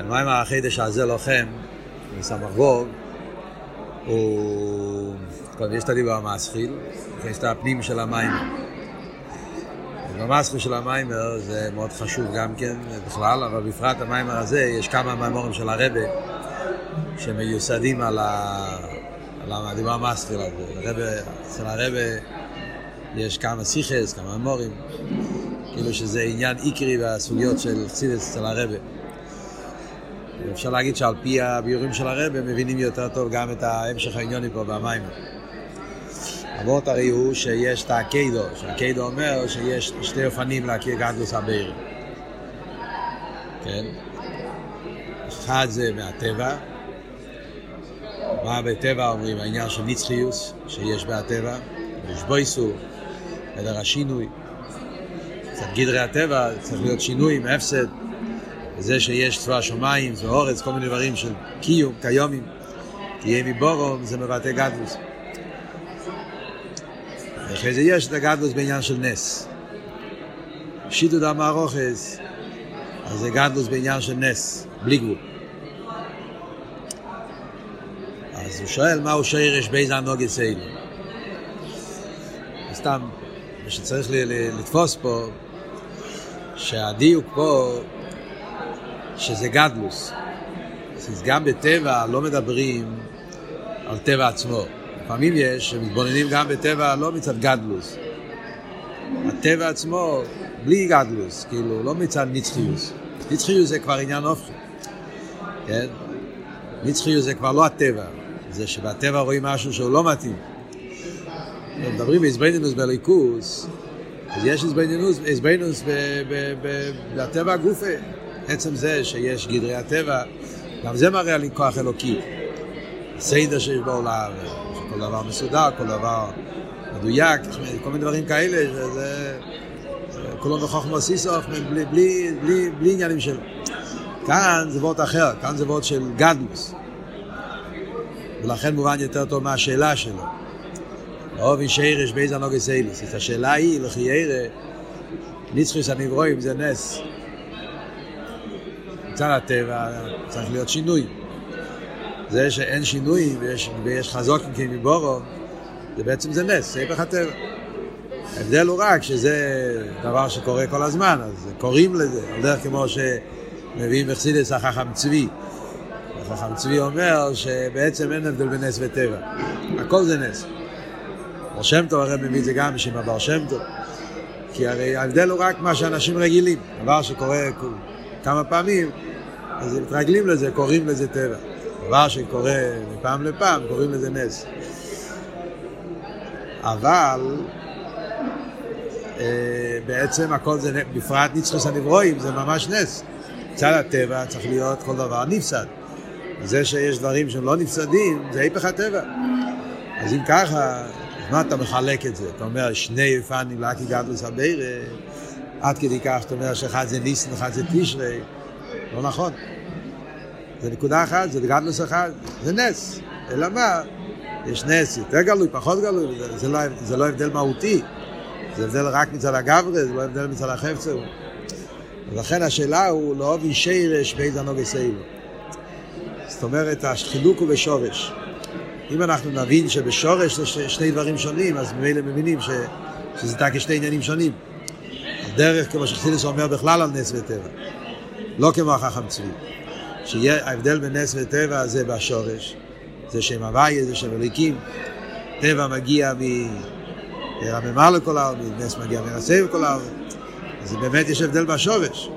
המים החידש הזה לוחם, מסמך ווב, הוא... קודם יש את הדיבר המסחיל, יש את הפנים של המים. במסחיל של המים זה מאוד חשוב גם כן בכלל, אבל בפרט המים הזה, יש כמה מימורים של הרבה שמיוסדים על, ה... על הדיבר המסחיל הזה. אצל הרבה יש כמה סיכס, כמה מימורים, כאילו שזה עניין איקרי והסוגיות של חסידס אצל הרבה. אפשר להגיד שעל פי הביורים של הרבה מבינים יותר טוב גם את ההמשך העניוני פה במים. אבות הרי הוא שיש את הקיידו, שהקיידו אומר שיש שתי אופנים להכיר גדלוס הבירים. כן? אחד זה מהטבע, מה בטבע אומרים? העניין של נצחיוס שיש בהטבע, יש בויסו, עדר השינוי. קצת גדרי הטבע, צריך להיות שינוי, מהפסד. וזה שיש צבא השמיים, צבא אורץ, כל מיני דברים של קיום, קיומים, תהיה מבורום, זה מבטא גדלוס. ואחרי זה יש את הגדלוס בעניין של נס. שיטו דם הרוחס, אז זה גדלוס בעניין של נס, בלי גבול. אז הוא שואל מה הוא שרש באיזה הנוגס אלו. סתם, מה שצריך לתפוס פה, שהדיוק פה שזה גדלוס. אז גם בטבע לא מדברים על טבע עצמו. לפעמים יש שמתבוננים גם בטבע לא מצד גדלוס. הטבע עצמו בלי גדלוס, כאילו, לא מצד נצחיוס. נצחיוס זה כבר עניין אופי, כן? נצחיוס זה כבר לא הטבע, זה שבטבע רואים משהו שהוא לא מתאים. מדברים בעזבנינוס בליכוס, אז יש עזבנינוס בטבע הגופה. עצם זה שיש גדרי הטבע, גם זה מראה על כוח אלוקי. סיידר שיש בעולם, כל דבר מסודר, כל דבר מדויק, כל מיני דברים כאלה, זה... כולו בחוכמה סיסוף, בלי, בלי, בלי, בלי עניינים של... כאן זה וורט אחר, כאן זה וורט של גדלוס. ולכן מובן יותר טוב מה השאלה שלו. אובי שירש באיזה נוגס אילוס. את השאלה היא, לכי ירא, נצחיס הנברואים זה נס. מצד הטבע צריך להיות שינוי. זה שאין שינוי ויש, ויש חזוק כמבורו, זה בעצם זה נס, זה היפך הטבע. ההבדל הוא רק שזה דבר שקורה כל הזמן, אז קוראים לזה, על דרך כמו שמביאים בחסידס החכם צבי. החכם צבי אומר שבעצם אין הבדל בין נס וטבע, הכל זה נס. בר שם טוב הרי מביא את זה גם בשם הבר שם טוב, כי הרי ההבדל הוא רק מה שאנשים רגילים, דבר שקורה כמה פעמים, אז הם מתרגלים לזה, קוראים לזה טבע. דבר שקורה מפעם לפעם, קוראים לזה נס. אבל אה, בעצם הכל זה, בפרט נצחוס הנברואים, זה ממש נס. מצד הטבע צריך להיות כל דבר נפסד. זה שיש דברים שהם לא נפסדים, זה היפך הטבע. אז אם ככה, אז מה אתה מחלק את זה? אתה אומר, שני יפנים לקי גדלוס הבירה, עד כדי כך אתה אומר שאחד זה ניסן, אחד זה תשרי. לא נכון. זה נקודה אחת, זה גדלוס אחד, זה נס. אלא מה? יש נס יותר גלוי, פחות גלוי, זה, זה, לא, זה לא הבדל מהותי. זה הבדל רק מצד הגברה, זה לא הבדל מצד החפצר. ולכן השאלה הוא לא אובי שירש באיזה נוגס אילו. זאת אומרת, החילוק הוא בשורש. אם אנחנו נבין שבשורש זה שני דברים שונים, אז ממילא מבינים ש, שזה תק שתי עניינים שונים. הדרך, כמו שחסילס אומר בכלל על נס וטבע. לא כמו החכם צבי. שההבדל בין נס וטבע זה בשורש. זה שם הוויה, זה שם אליקים. טבע מגיע מרממה לכל העולמין, נס מגיע מרסי לכל העולמין. אז באמת יש הבדל בשורש.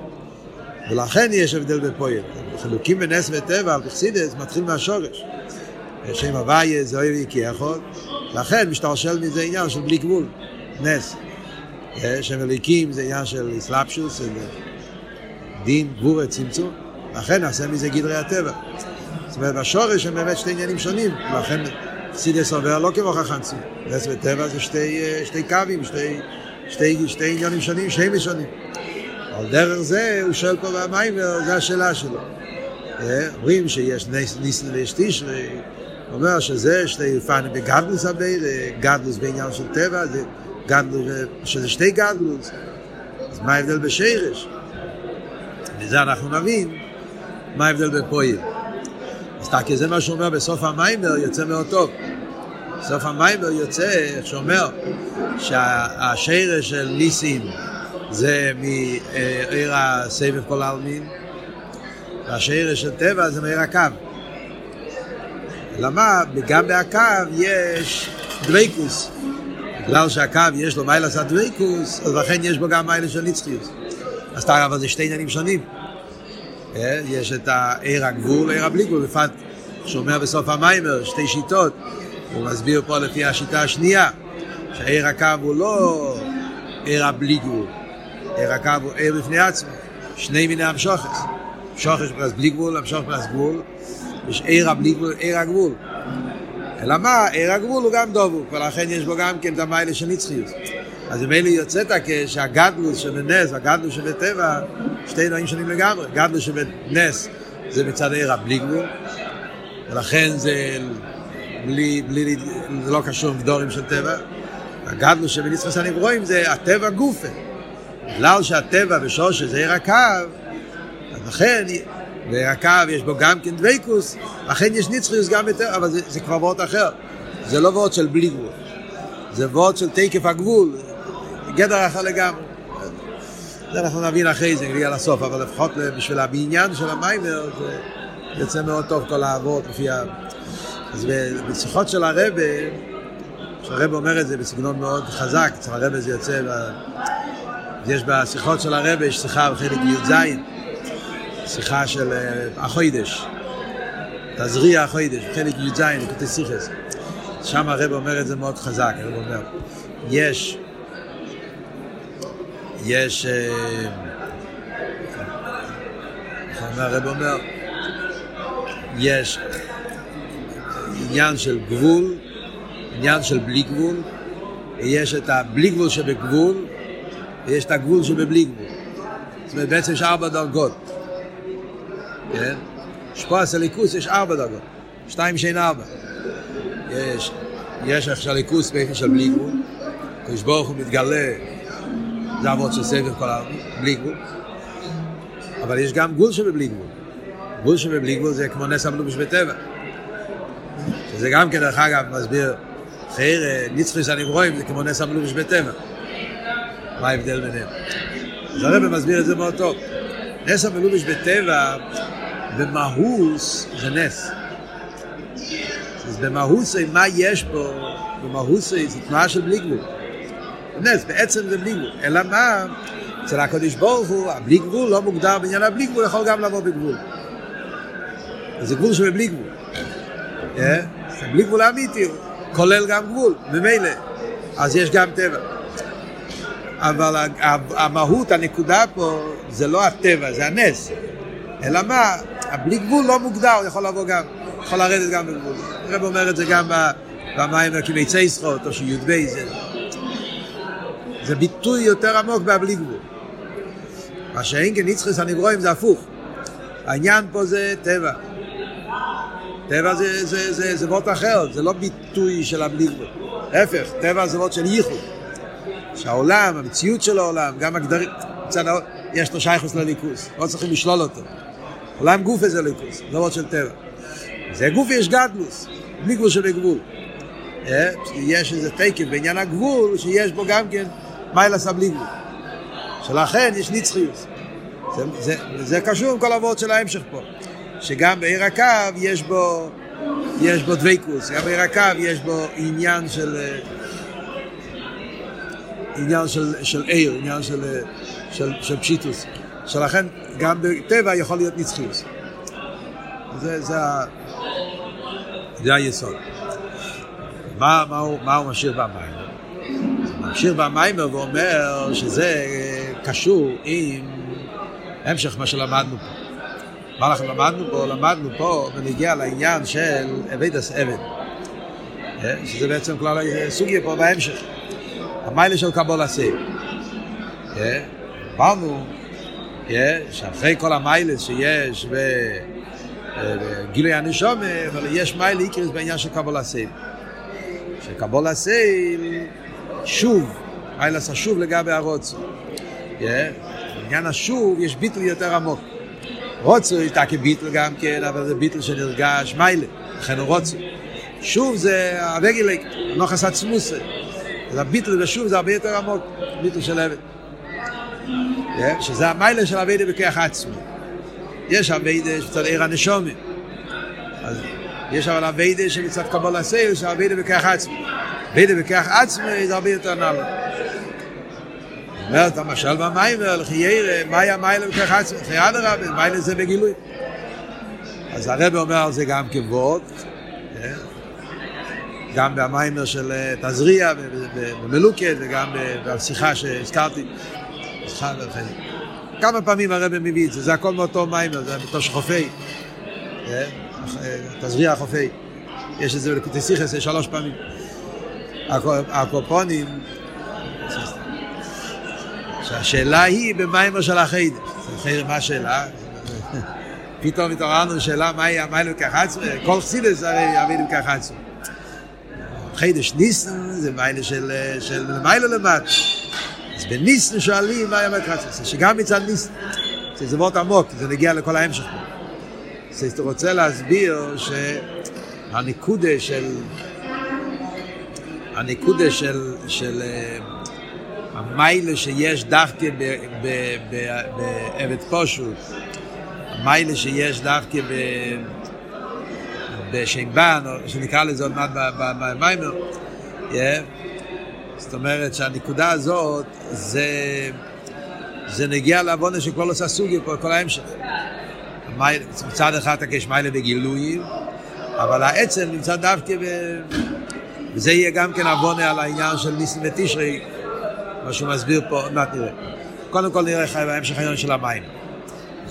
ולכן יש הבדל בפועל. חילוקים בין נס וטבע, בחסידס, מתחיל מהשורש. שם הוויה זה אוהב יקי יכול, לכן משתרשל מזה עניין של בלי גבול, נס. שם אליקים זה עניין של אסלאפשוס, דין, גבור, צמצום, לכן נעשה מזה גדרי הטבע. זאת אומרת, בשורש הם באמת שתי עניינים שונים, לכן סידס עובר לא כמו חכנסי. נס וטבע זה שתי, שתי קווים, שתי, שתי, שתי עניינים שונים, שני שונים. על דרך זה הוא שואל פה במים, זו השאלה שלו. אומרים שיש ניסן ויש תשרי, אומר שזה שתי פאנים בגדלוס הבירה, גדלוס בעניין של טבע, זה גדלוס, שזה שתי גדלוס. אז מה ההבדל בשרש? מזה אנחנו נבין מה ההבדל בין פועל? אז כי זה מה שהוא אומר בסוף המיימר, יוצא מאוד טוב. בסוף המיימר יוצא, איך שאומר, שהשרש של ניסים זה מעיר הסבב כל העלמין, והשרש של טבע זה מעיר הקו. למה? גם בהקו יש דוויקוס. בגלל שהקו יש לו מיילה של דוויקוס, אז לכן יש בו גם מיילה של נצחיוס. אז אתה אבל זה שתי עניינים שונים. אה, יש את העיר הגבול, עיר הבלי גבול, בפרט שאומר בסוף המיימר, שתי שיטות. הוא מסביר פה לפי השיטה השנייה, שהעיר הקו הוא לא עיר הבלי גבול, עיר הקו הוא עיר בפני עצמו, שני מיני המשוכס. המשוכס פלס בלי גבול, המשוכס פלס גבול, יש עיר הבלי גבול, עיר הגבול. אלא מה, עיר הגבול הוא גם דובוק, ולכן יש בו גם כן את המיילה של נצחיות. אז אלה יוצאת שהגדלוס שבנס והגדלוס שבטבע, שתי דברים שונים לגמרי. גדלוס שבנס זה מצד עיר הבלי גבול, ולכן זה בלי, בלי, זה לא קשור עם גדורים של טבע. הגדלוס שבנצחס הנברואים זה הטבע גופה. בגלל שהטבע בשורש זה עיר הקו, אז לכן והקו יש בו גם כן דוויקוס, לכן יש נצחיוס גם יותר, אבל זה, זה כבר וורט אחר. זה לא וורט של בלי גבול. זה וורט של תקף הגבול, גדר אחר לגמרי. זה אנחנו נבין אחרי זה, נגיע לסוף, אבל לפחות בשביל הבניין של המיימר, זה יוצא מאוד טוב כל האבות לפי ה... אז בשיחות של הרבה, שהרבה אומר את זה בסגנון מאוד חזק, אצל הרבה זה יוצא, יש בשיחות של הרבה, יש שיחה בחלק י"ז, שיחה של החוידש, תזריע החוידש, חלק י"ז, נקוטי סיכס. שם הרב אומר את זה מאוד חזק, הרב אומר, יש, יש, איך אומר הרב אומר, יש עניין של גבול, עניין של בלי גבול, יש את הבלי גבול שבגבול, ויש את הגבול שבבלי גבול. זאת אומרת, בעצם יש ארבע דרגות. כן? שפועס הליכוס יש ארבע דרגות, שתיים שאין ארבע. יש, יש איך שהליכוס באופן של בלי גבול, קדוש ברוך הוא מתגלה, זה אבות של סבב כל העם, בלי גבול. אבל יש גם גבול שבבלי גבול. גבול שבבלי גבול זה כמו נס המלובש בטבע. שזה גם דרך אגב, מסביר, חייר נצחוס הנברואים זה כמו נס המלובש בטבע. מה ההבדל ביניהם? אז הרב מסביר את זה מאוד טוב. נס המלובש בטבע במהוס זה נס. אז במהוס מה יש פה, במהוס זה תנועה של בלי גבול. נס, בעצם זה בלי גבול. אלא מה? אצל הקדוש ברוך הוא, הבלי גבול לא מוגדר בעניין הבלי גבול, יכול גם לבוא בגבול. זה גבול שבלי גבול. זה בלי גבול אמיתי, כולל גם גבול, ממילא. אז יש גם טבע. אבל המהות, הנקודה פה, זה לא הטבע, זה הנס. אלא מה? הבלי גבול לא מוגדר, הוא יכול לבוא גם, יכול לרדת גם בגבול. הרב אומר את זה גם במים כמיצי ישחות, או שי"ב זה. זה ביטוי יותר עמוק בהבלי גבול. מה שאין כן נצחס הנברואים זה הפוך. העניין פה זה טבע. טבע זה, זה, זה, זה וורט אחר, זה לא ביטוי של הבלי גבול. להפך, טבע זה וורט של ייחוד. שהעולם, המציאות של העולם, גם הגדרים, יש לו שייכוס לליכוס, לא צריכים לשלול אותו. עולם גוף זה ליכוס, זה עוד של טבע. זה גוף יש גדלוס, בלי גבול שבגבול. יש איזה תקף בעניין הגבול שיש בו גם כן מיילס בלי גבול. שלכן יש נצחיוס. זה, זה, זה קשור עם כל העבוד של ההמשך פה. שגם בעיר הקו יש בו, יש בו דוויקוס, גם בעיר הקו יש בו עניין של... עניין של, של עיר, עניין של, של, של פשיטוס. שלכן גם בטבע יכול להיות נצחיוס. זה, זה, זה היסוד. מה, מה, הוא, מה הוא משאיר במיימר? משאיר במיימר ואומר שזה קשור עם המשך מה שלמדנו פה. מה אנחנו למדנו פה? למדנו פה ונגיע לעניין של עבד אס עבד. שזה בעצם כלל סוגיה פה בהמשך. המיילה של קבול הסייב. אמרנו שאחרי כל המיילס שיש בגילוי אבל יש מייל איקרס בעניין של קבול הסייל. שקבול הסייל, שוב, מיילס השוב לגבי הרוצו. בעניין השוב יש ביטוי יותר עמוק. רוצו יש תקי ביטל גם כן, אבל זה ביטל שנרגש מיילה, לכן הוא רוצו. שוב זה הרגילק, נוחס עצמוסה. אז הביטל ושוב זה הרבה יותר עמוק, ביטל של עבד. שזה המיילה של עבד בכוח עצמי. יש עבד שצד עיר הנשומים. אז יש אבל עבד שמצד קבול הסייל, שעבד בכוח עצמי. עבד בכוח עצמי זה הרבה יותר נעלה. אומרת המשל במיימר, לכי ירא, מה היה מיילה בכוח עצמי? אחרי אדרבה, מיילה זה בגילוי. אז הרב אומר זה גם כבוד, גם במיימר של תזריע במלוקת וגם בשיחה שהזכרתי. כמה פעמים הרב מביא את זה, זה הכל מאותו מיימר, זה בתור שחופי. תזריע חופי. יש את זה בלקוטי סיכס שלוש פעמים. הקופונים, שהשאלה היא במיימר של החיידר. מה השאלה? פתאום התעוררנו שאלה מהי המיילם כחצר, כל חסידס הרי אבינו כחצר. חידש ניסן זה מיילה של, של מיילה למט. אז בניסן שואלים מה היה כחצר, שגם מצד ניסן, זה מאוד עמוק, זה נגיע לכל ההמשך. אז אתה רוצה להסביר שהנקודה של הנקודה של, של המיילה שיש דווקא בעבד פושוט, המיילה שיש דווקא בשיינבן, או שנקרא לזה עוד מעט במיימר, זאת אומרת שהנקודה הזאת זה, זה נגיע לעוונה של כל עושה סוגי פה, כל ההמשך. מצד אחד יש מיילה בגילויים, אבל העצם נמצא דווקא ב... וזה יהיה גם כן עוונה על העניין של ניסן ותשרי, מה שהוא מסביר פה, עוד מעט נראה. קודם כל נראה חי בהמשך העניין של המים.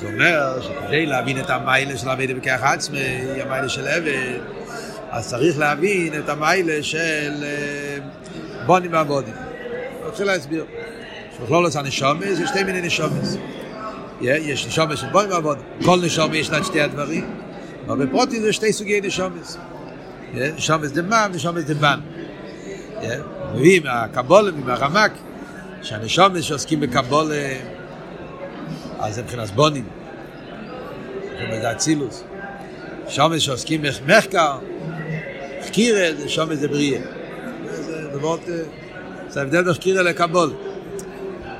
זה אומר שכדי להבין את המיילה של עבד בכך עצמי, המיילה של עבד, אז צריך להבין את המיילה של בונים ועבודים. רוצה להסביר. שבכלולוס הנשומס, יש שתי מיני נשומס. יש נשומס של בונים ועבודים. כל נשומס יש לה את שתי הדברים, אבל בפרוטים זה שתי סוגי נשומס. נשומס דמם, נשומס דבן. מביאים מהקבולה, מהרמק, שהנשומס שעוסקים בקבולה אז זה מבחינת בונים. זה אצילוס. שומס שעוסקים במחקר, חקירה, זה שומס זה בריאה. זה דבר, זה ההבדל בחקירה לקבול.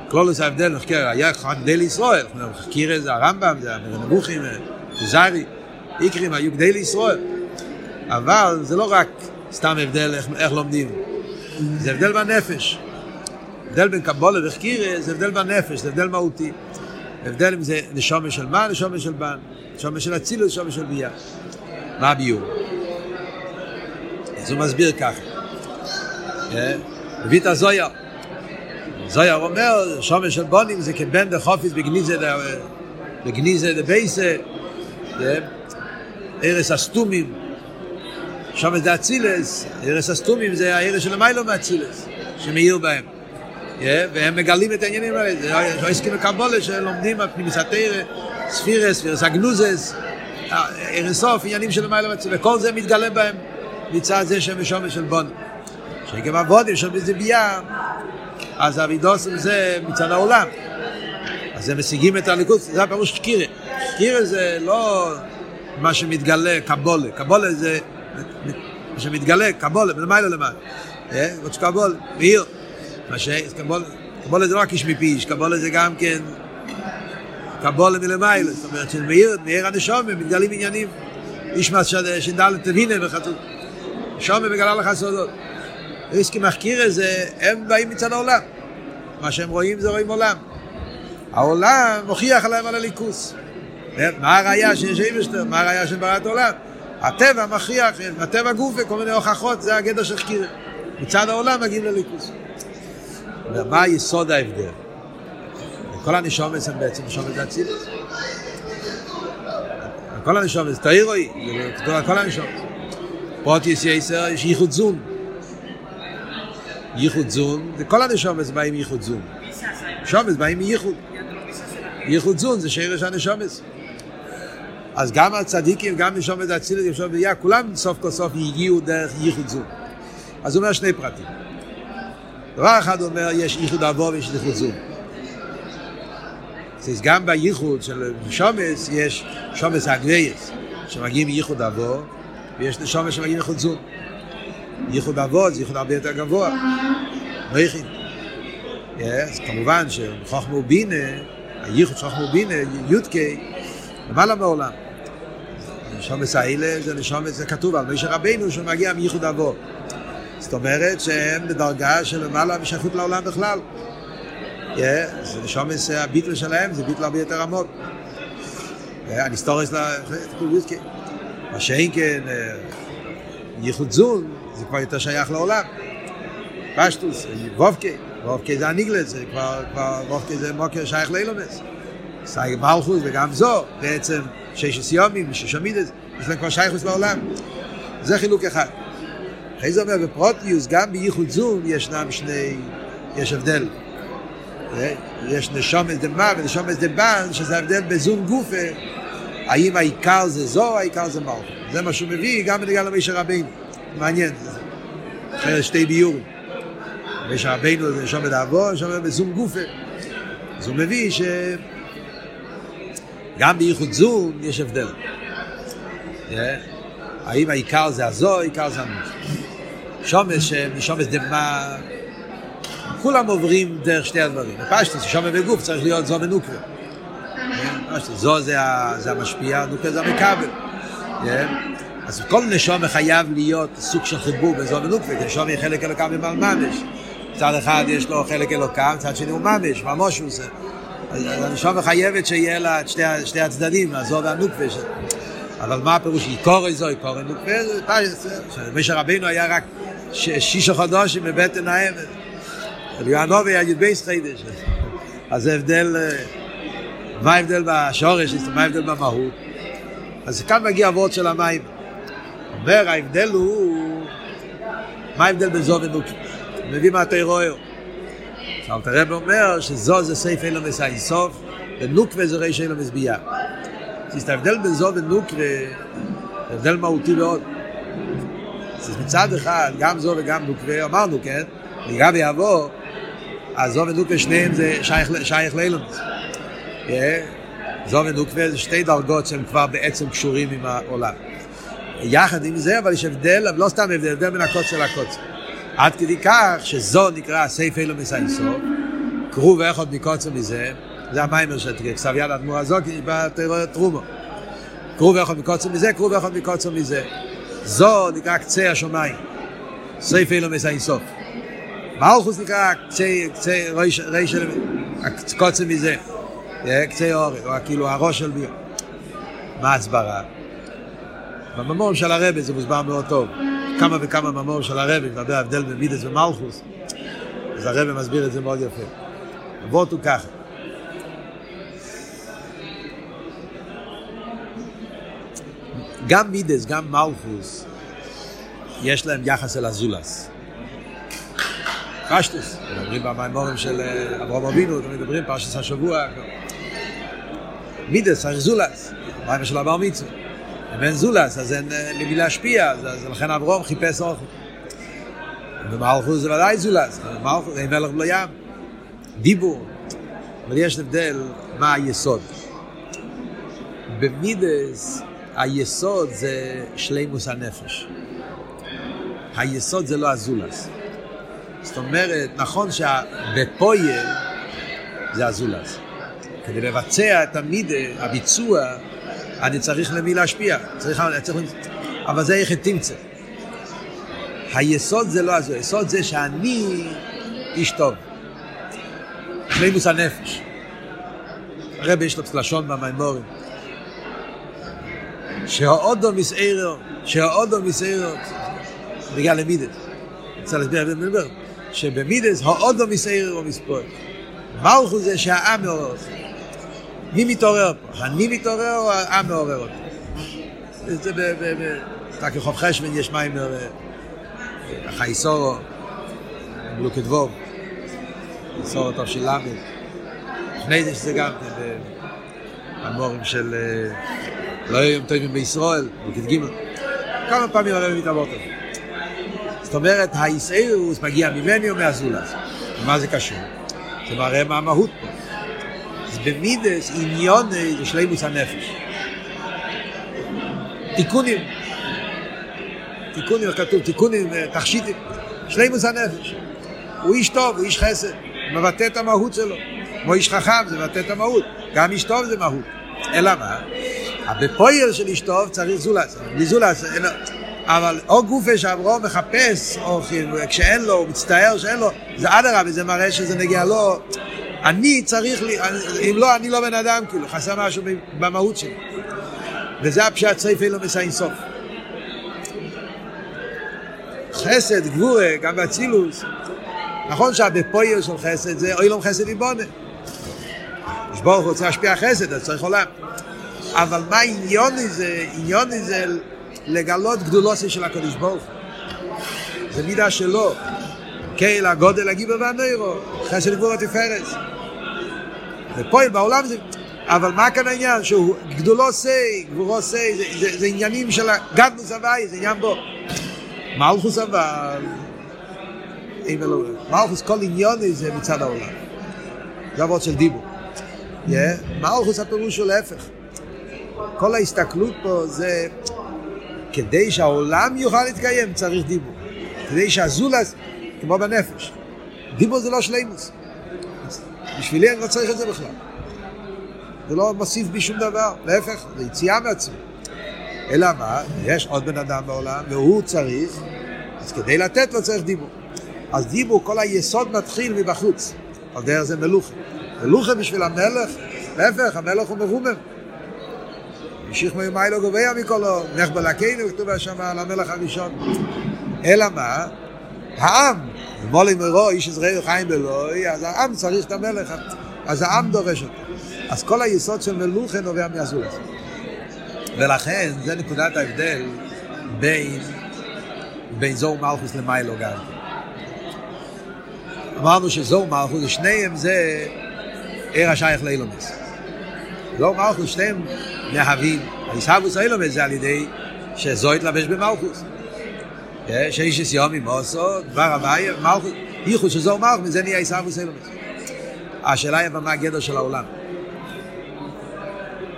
כלולוס ההבדל היה גדל ישראל, חקירה זה הרמב"ם, זה הנבוכים, זה זרי, איקרים היו גדל ישראל. אבל זה לא רק סתם הבדל איך, איך לומדים, זה הבדל בנפש. הבדל בין קבולה וחקירה זה הבדל בנפש, זה הבדל מהותי. הבדל אם זה נשומה של מה, נשומה של בן, נשומה של אצילוס, נשומה של ביה. מה הביור? אז הוא מסביר ככה. מביא את הזויר. זויר אומר, נשומה של בונים זה כבן דחופיס בגניזה דבייסה, ארס הסתומים. שם זה אצילס, ארס הסתומים זה הארס של המיילו מאצילס, שמאיר בהם. והם מגלים את העניינים האלה, זה לא הסכים לקבולה שלומדים על פנימיס התרא, ספירס, ספירס הגנוזס, ארסוף, עניינים של למעלה מצב, וכל זה מתגלה בהם מצד זה שהם משומר של בון. שגם עבודים שם בזה בייה, אז אבידוסם זה מצד העולם. אז הם משיגים את הליכוד, זה הפירוש חקירה. חקירה זה לא מה שמתגלה, קבולה. קבולה זה שמתגלה, קבולה, מלמעלה למעלה. עוד שקבולה, מאיר. מה ש... קבולה זה לא רק איש מפיש, קבולה זה גם כן קבולה מלמיילה, זאת אומרת שמאיר, מאיר הנשום, מתגלים עניינים. איש מה שדל תבינה וכתוב. שום מגלה לך סודות. ריסקי מחקיר זה, הם באים מצד העולם. מה שהם רואים זה רואים עולם. העולם מוכיח עליהם על הליכוס. מה הראייה שיש איבשטר? מה הראייה של בראת העולם? הטבע מכריח, הטבע גוף וכל מיני הוכחות, זה הגדר של חקירה. מצד העולם מגיעים לליכוס. מה היסוד ההבדל? כל הנשומס הם בעצם נשומס אצילוס. כל זה כתוב על כל הנשומס. פרוטיס יסר, יש ייחוד זון. ייחוד זון, זה כל הנשומס באים ייחוד זון. נשומס באים מייחוד. ייחוד זון זה שרש הנשומס. אז גם הצדיקים, גם נשומס אצילוס, נשומס ביה, כולם סוף כל סוף הגיעו דרך ייחוד זון. אז הוא אומר שני פרטים. דבר אחד אומר, יש ייחוד אבו ויש ייחוד זום. אז גם בייחוד של שומס יש שומס אגרייס, שמגיעים מייחוד אבו, ויש שומס שמגיעים מייחוד זון. ייחוד אבו זה ייחוד הרבה יותר גבוה. מייחין. אז כמובן שחוכמה ובינה, הייחוד של חוכמה ובינה, יודקי, למעלה מעולם. שומס האלה זה נשומס, זה כתוב על משה רבינו שהוא מגיע מייחוד אבו. זאת אומרת שהם בדרגה של למעלה משייכות לעולם בכלל. זה נשומס, הביטל שלהם זה ביטל הרבה יותר עמוק. הניסטורס, מה שאין כן, ייחוד זון, זה כבר יותר שייך לעולם. פשטוס, וובקי, וובקי זה הניגלס, זה כבר, כבר וובקי זה מוקר שייך לאילומס. סייג מלכוס וגם זו, בעצם שש סיומים, שש עמידס, יש להם כבר שייכוס לעולם. זה חילוק אחד. אחרי זה אומר, בפרוטיוס, גם בייחוד זון ישנם שני, יש הבדל. יש נשומת דמה ונשומת דבן, שזה הבדל בזון גופה, האם העיקר זה זו, העיקר זה מלכוס. זה מה שהוא מביא גם בנגע למשה רבינו. מעניין. אחרי שתי ביורים. משה רבינו זה נשומת אבו, נשומת בזון גופה. אז הוא מביא ש... גם בייחוד זון יש הבדל. האם העיקר זה הזו, העיקר זה המוס. שומש, משומש דמה, כולם עוברים דרך שתי הדברים. בפשטוס, שומש וגוף צריך להיות זו ונוקרה. זו זה, המשפיע, נוקרה זה המכבל. אז כל נשום חייב להיות סוג של חיבור בין זו ונוקרה, כי נשום היא חלק אלוקם ממעל ממש. מצד אחד יש לו חלק אלוקם, מצד שני הוא ממש, ממש הוא עושה. הנשום חייבת שיהיה לה את שתי, שתי הצדדים, הזו והנוקבה. אבל מה הפירוש? עיקור הנוקבה, זה פשט, משה רבינו היה רק שישה חודשים בבטן העמד. אליהו היה י"ב חידש. אז זה הבדל, מה ההבדל בשורש, מה ההבדל במהות? אז כאן מגיע הוורד של המים. אומר, ההבדל הוא, מה ההבדל בין זו ונוקבה? מביא מה תירויו. עכשיו תראה ואומר שזו זה סייף אילו מסעי סוף, ונוקבה זה ריש אילו מסבייה. אז ההבדל בין זו ונוקבה, זה הבדל מהותי מאוד. אז מצד אחד, גם זו וגם נוקבה, אמרנו, כן? לגבי יבוא, אז זו ונוקבה שניהם זה שייך, שייך לאילונס. זו ונוקבה זה שתי דרגות שהן כבר בעצם קשורים עם העולם. יחד עם זה, אבל יש הבדל, אבל לא סתם הבדל, הבדל בין הקוצר לקוצר. עד כדי כך שזו נקרא סייף אילו מסייסו, קרו ואיכות מקוצר מזה, זה המיימר של יד אדמו"ר הזו, כי בתרור תרומו. קרו ואיכות מקוצר מזה, קרו ואיכות מקוצר מזה. זו נקרא קצה השמיים, סייף אילו מסייסו. מלכוס נקרא קצה, קצה, ריש, ריש, קוצר מזה. קצה אורי, או כאילו הראש של מי. מה הסברה? בממורים של הרבי זה מוסבר מאוד טוב. כמה וכמה ממורים של הרבי, מדבר הבדל בין מידס ומלכוס, אז הרבי מסביר את זה מאוד יפה. הוורט הוא ככה. גם מידס, גם מלכוס, יש להם יחס אל הזולס. פשטוס, מדברים במימורים של אברהם אבינו, מדברים פרשת השבוע. מידס, זולס, מימור של הבר מצווה. אין זולס, אז אין למי להשפיע, אז לכן אברום חיפש אוכל. ומלכוס זה ודאי זולס, מלכוס, אין מלך בלו ים. דיבור. אבל יש הבדל מה היסוד. במידס, היסוד זה שלימוס הנפש. היסוד זה לא הזולס. זאת אומרת, נכון שבפויל זה הזולס. כדי לבצע את המידה, הביצוע, אני צריך למי להשפיע, צריך, צריך, אבל זה איך תמצא. היסוד זה לא הזו, היסוד זה שאני איש טוב. שלימוס הנפש. הרב יש לו לשון במימורים. שהאודו מסעירו, שהאודו מסעירו, בגלל למידת. אני רוצה להסביר את זה, שבמידס האודו מסעירו מספור. מלכו זה שהעם מעורר. מי מתעורר פה? אני מתעורר או העם מעורר אותי? זה ב... ב... ב... רק לחוב חשבן יש מים חייסורו, בלוקדבוב, חייסורו טוב של למד. לפני זה שזה גם כן המורים של לא היו יום טובים בישראל, בלוקד. כמה פעמים עולה מתעבות על זאת אומרת, האיסאירוס מגיע ממני או מהזולס. מה זה קשור? זה מראה מה המהות פה. במידס עניון שלימוס הנפש. תיקונים. תיקונים, כתוב, תיקונים, תכשיטים. שלימוס הנפש. הוא איש טוב, הוא איש חסד. מבטא את המהות שלו. כמו איש חכם, זה מבטא את המהות. גם איש טוב זה מהות. אלא מה? בפויל של איש טוב צריך זולס. בלי זולס, אבל או גופה שאברום מחפש, או כשאין לו, הוא מצטער שאין לו, זה אדרבה, זה מראה שזה נגיע לו. אני צריך לי, אם לא, אני לא בן אדם, כאילו, חסר משהו במהות שלי. וזה הפשט סעיף אלו מסיים סוף. חסד, גבורה, גם באצילוס, נכון שהבפויר של חסד זה אוי לא חסד איבונה. יש ברוך רוצה להשפיע חסד, אז צריך עולם. אבל מה עניון זה? עניון זה לגלות גדולוסי של הקדוש ברוך זה מידה שלו. קהל הגודל הגיבר והנוירו, חסד גבור התפארת. ופועל בעולם זה... אבל מה כאן העניין? שהוא גדולו סי, גבורו סי, זה, זה, זה עניינים של הגדנוס הוואי, זה עניין בו. מלכוס אבל, מלכוס כל עניון זה מצד העולם. זה עבוד של דיבור. Yeah. מלכוס הפירוש הוא להפך. כל ההסתכלות פה זה כדי שהעולם יוכל להתקיים צריך דיבור. כדי שהזולס, כמו בנפש. דיבור זה לא שלימוס. בשבילי אני לא צריך את זה בכלל. זה לא מוסיף בי שום דבר, להפך, זה יציאה מעצמי. אלא מה? יש עוד בן אדם בעולם, והוא צריך, אז כדי לתת לו צריך דיבור. אז דיבור, כל היסוד מתחיל מבחוץ. על דרך זה מלוכה. מלוכה בשביל המלך, להפך, המלך הוא מרומם. המשיך מיומי לא גובע מכלו, נך בלקינו, כתוב שם על המלך הראשון. אלא מה? העם, מולי מרו, איש עזראל חיים בלוי, אז העם צריך את המלך, אז העם דורש אותו. אז כל היסוד של מלוכה נובע מהזולת. ולכן, זה נקודת ההבדל בין, בין זור מלכוס למיילו גם. אמרנו שזור מלכוס, שניהם זה עיר השייך לאילומס. זור מלכוס, שניהם מהווים, הישאבוס האילומס זה על ידי שזו התלבש במלכוס. שאיש יסיום עם אוסו, דבר הוואי, מלכוס, ייחוד שזור מלכוס, זה נהיה הישאבוס האילומס. השאלה היא מה הגדר של העולם.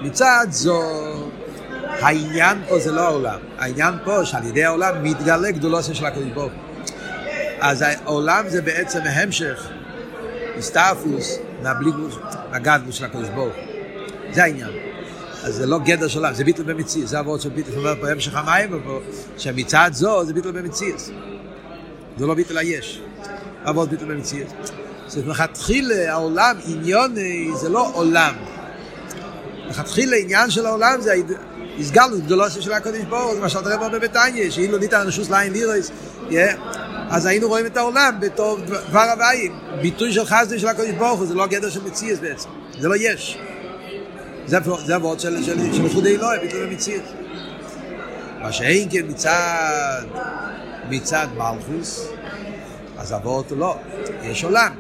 מצד זו, העניין פה זה לא העולם. העניין פה שעל ידי העולם מתגלה גדולוסיה של הקדוש ברוך אז העולם זה בעצם המשך, הסתעפוס, מהבליגוס, מהגדלוס של הקדוש ברוך זה העניין. אז זה לא גדר של זה ביטל במציא, זה עבוד של ביטל, אומר פה המשך המים, שמצד זו זה ביטל במציא. זה לא ביטל היש, עבוד ביטל במציא. זאת אומרת, מלכתחילה העולם, עניון זה לא עולם. לכתחילה העניין של העולם זה הסגלנו גדולו של הקודש ברוך זה מה שאתה רואה בביתניה שאילו ניתן אנשוס ליין לירויס אז היינו רואים את העולם בתור דבר הוואי ביטוי של חסדי של הקודש ברוך זה לא גדר של מציאס בעצם זה לא יש זה, עבוד של, של, של אלוהי ביטוי במציאס מה שאין כן מצד מצד מלכוס אז עבוד לא יש עולם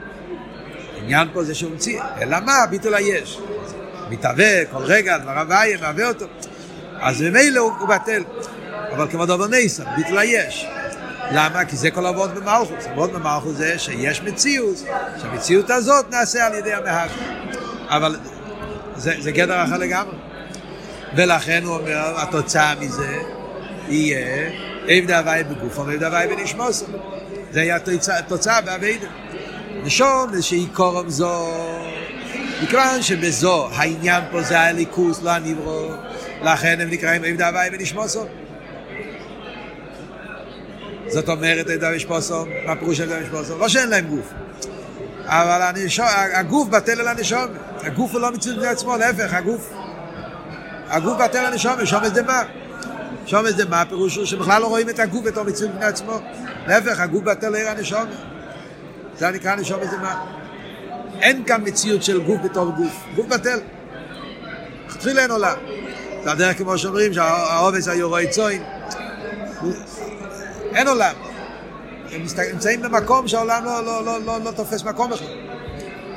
העניין פה זה שהוא מציא אלא מה ביטול היש מתהווה כל רגע, דבר הוויה, מהווה אותו. אז ממילא הוא, בטל. אבל כמו דבר ניסן, ביטלה יש. למה? כי זה כל עבוד במלכוס. עבוד במלכוס זה שיש מציאות, שהמציאות הזאת נעשה על ידי המהג. אבל זה, זה גדר אחר לגמרי. ולכן הוא אומר, התוצאה מזה יהיה עבד הוואי בגוף, עבד הוואי בנשמוסו. זה יהיה התוצאה בעבד. נשום, זה שעיקורם זו מכיוון שבזו העניין פה זה הליכוס, לא הנברו, לכן הם נקראים עבד הוואי ונשמוסו. זאת אומרת עבד ונשמוסו, מה פירוש עבד ונשמוסו? לא שאין להם גוף. אבל הנשום, הגוף בטל אל הנשום. הגוף הוא לא מציאות בפני עצמו, להפך, הגוף. הגוף בטל הנשום, שומס דמה. שומס דמה, פירוש הוא שבכלל לא רואים את הגוף בתור מציאות בפני עצמו. להפך, הגוף בטל אל הנשום. זה נקרא נשומס דמה. אין כאן מציאות של גוף בתור גוף, גוף בטל. תחיל אין עולם. זה הדרך כמו שאומרים שהעובס היו רואי צוין. אין עולם. הם נמצאים במקום שהעולם לא, לא, לא, לא, לא תופס מקום בכלל.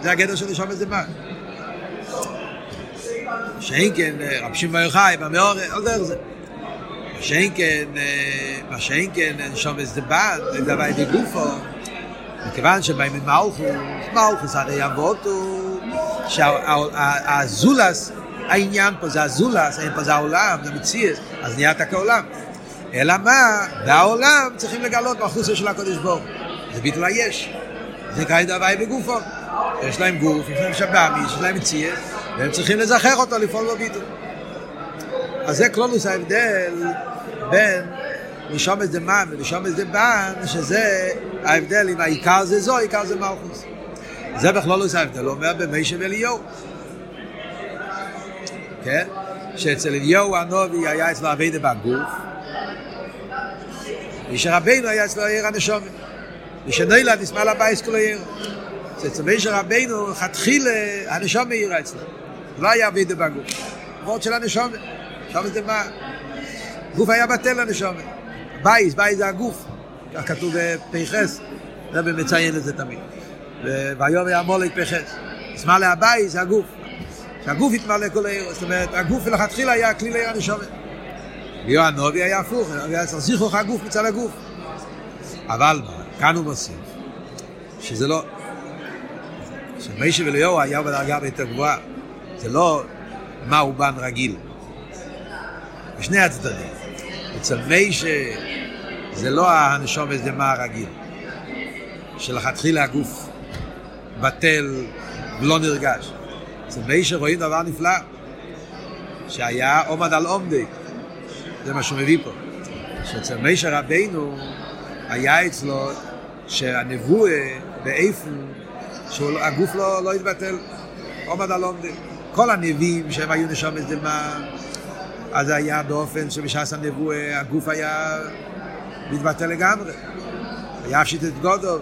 זה הגדר של לשום איזה מה. שאין כן, רב שמעון יוחאי, במאור, על דרך זה. שאין כן, מה שאין כן, שום איזה בד, זה דבר בגופו. מכיוון שבאים עם מלכוס, מלכוס הרי אבות הוא שהזולס, העניין פה זה הזולס, אין פה זה העולם, זה מציאס, אז נהיית כעולם. אלא מה? והעולם צריכים לגלות באחוסה של הקודש ברוך זה ביטול היש. זה נקרא דווי בגופו. יש להם גוף, יש להם שבאמי, יש להם מציאס, והם צריכים לזכר אותו לפעול בביטול. אז זה כלולוס ההבדל בין נשום את מן ונשום את בן, שזה ההבדל אם העיקר זה זו, העיקר זה מלכוס. זה בכלולוס ההבדל, הוא אומר במישה ואליהו. כן? שאצל אליהו הנובי היה אצלו אבידה בגוף, מישה רבינו היה אצלו עיר הנשום. מישה נוילד נשמע לבייס כל העיר. אצל מישה רבינו חתחיל הנשום העירה אצלו. לא היה אבידה בגוף. עבוד של הנשום. שם זה מה? גוף היה בטל לנשום. בייס, בייס זה הגוף. כך כתוב בפייחס. זה מציין את זה תמיד. והיום היה מולק פייחס. שמאלה הבייס זה הגוף. שהגוף יתמלא כל העיר. זאת אומרת, הגוף מלכתחילה היה כלי לעיר הנשומת. ליאו הנובי היה הפוך, היה צריך זיכרוך הגוף מצד הגוף. אבל כאן הוא מוסיף, שזה לא, שמיישה וליאו היה בדרגה ביותר גבוהה. זה לא מה הוא בן רגיל. בשני הצדדים. אצל מיישה זה לא הנשום איזה מה הרגיל. שלכתחילה הגוף בטל ולא נרגש. אצל מיישה רואים דבר נפלא, שהיה עומד על עומדי. זה מה שהוא מביא פה. שאצל מיישה רבינו היה אצלו שהנבואה באיפן שהגוף לא, לא התבטל, עומד על עומדי. כל הנביאים שהם היו נשום איזה מה אז היה באופן שבשעס הנבואה הגוף היה מתבטא לגמרי. היה פשיט את גודו,